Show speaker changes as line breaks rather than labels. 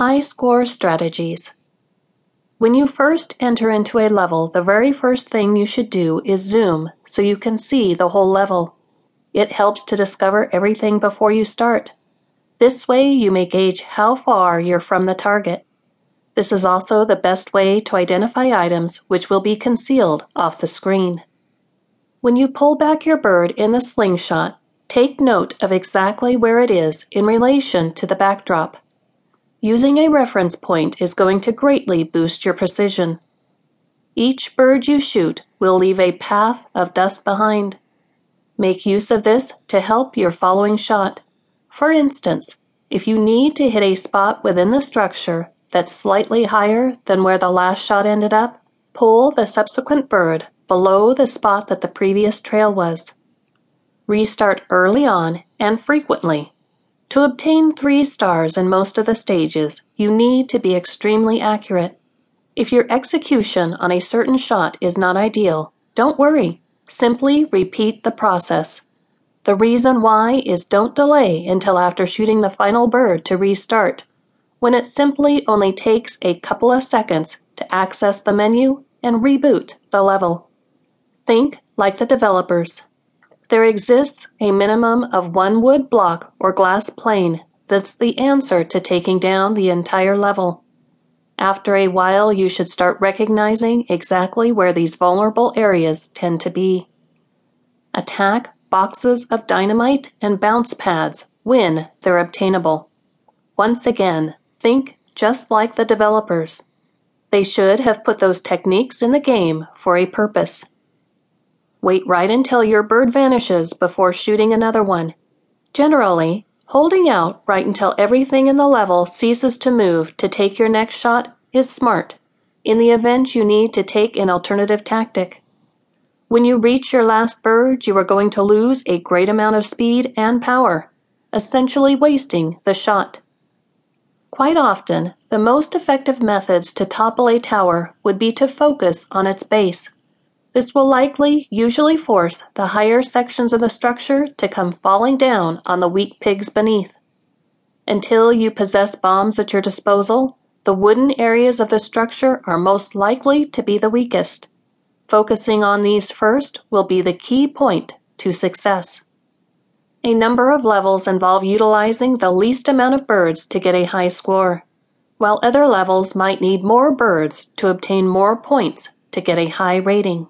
High Score Strategies When you first enter into a level, the very first thing you should do is zoom so you can see the whole level. It helps to discover everything before you start. This way, you may gauge how far you're from the target. This is also the best way to identify items which will be concealed off the screen. When you pull back your bird in the slingshot, take note of exactly where it is in relation to the backdrop. Using a reference point is going to greatly boost your precision. Each bird you shoot will leave a path of dust behind. Make use of this to help your following shot. For instance, if you need to hit a spot within the structure that's slightly higher than where the last shot ended up, pull the subsequent bird below the spot that the previous trail was. Restart early on and frequently to obtain three stars in most of the stages, you need to be extremely accurate. If your execution on a certain shot is not ideal, don't worry. Simply repeat the process. The reason why is don't delay until after shooting the final bird to restart, when it simply only takes a couple of seconds to access the menu and reboot the level. Think like the developers. There exists a minimum of one wood block or glass plane that's the answer to taking down the entire level. After a while, you should start recognizing exactly where these vulnerable areas tend to be. Attack boxes of dynamite and bounce pads when they're obtainable. Once again, think just like the developers. They should have put those techniques in the game for a purpose. Wait right until your bird vanishes before shooting another one. Generally, holding out right until everything in the level ceases to move to take your next shot is smart, in the event you need to take an alternative tactic. When you reach your last bird, you are going to lose a great amount of speed and power, essentially wasting the shot. Quite often, the most effective methods to topple a tower would be to focus on its base. This will likely usually force the higher sections of the structure to come falling down on the weak pigs beneath. Until you possess bombs at your disposal, the wooden areas of the structure are most likely to be the weakest. Focusing on these first will be the key point to success. A number of levels involve utilizing the least amount of birds to get a high score, while other levels might need more birds to obtain more points to get a high rating.